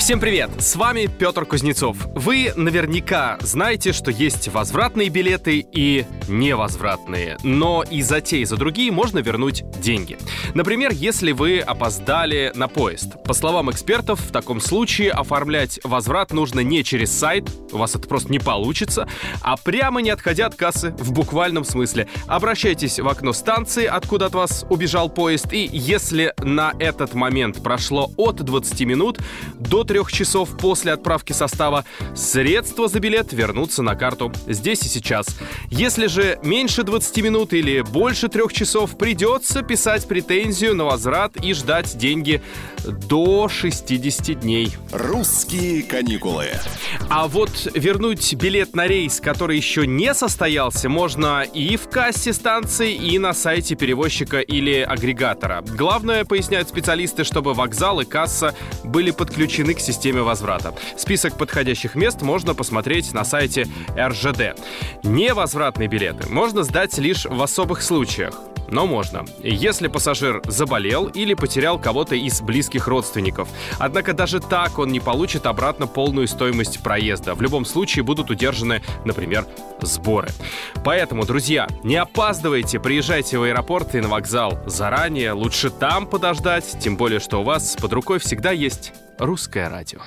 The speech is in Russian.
Всем привет! С вами Петр Кузнецов. Вы наверняка знаете, что есть возвратные билеты и невозвратные, но и за те, и за другие можно вернуть деньги. Например, если вы опоздали на поезд. По словам экспертов, в таком случае оформлять возврат нужно не через сайт, у вас это просто не получится, а прямо не отходя от кассы, в буквальном смысле. Обращайтесь в окно станции, откуда от вас убежал поезд, и если на этот момент прошло от 20 минут до трех часов после отправки состава, средства за билет вернутся на карту здесь и сейчас. Если же меньше 20 минут или больше трех часов, придется писать претензию на возврат и ждать деньги до 60 дней. «Русские каникулы». А вот вернуть билет на рейс, который еще не состоялся, можно и в кассе станции, и на сайте перевозчика или агрегатора. Главное, поясняют специалисты, чтобы вокзал и касса были подключены к системе возврата. Список подходящих мест можно посмотреть на сайте РЖД. Невозвратные билеты можно сдать лишь в особых случаях но можно. Если пассажир заболел или потерял кого-то из близких родственников. Однако даже так он не получит обратно полную стоимость проезда. В любом случае будут удержаны, например, сборы. Поэтому, друзья, не опаздывайте, приезжайте в аэропорт и на вокзал заранее. Лучше там подождать, тем более, что у вас под рукой всегда есть русское радио.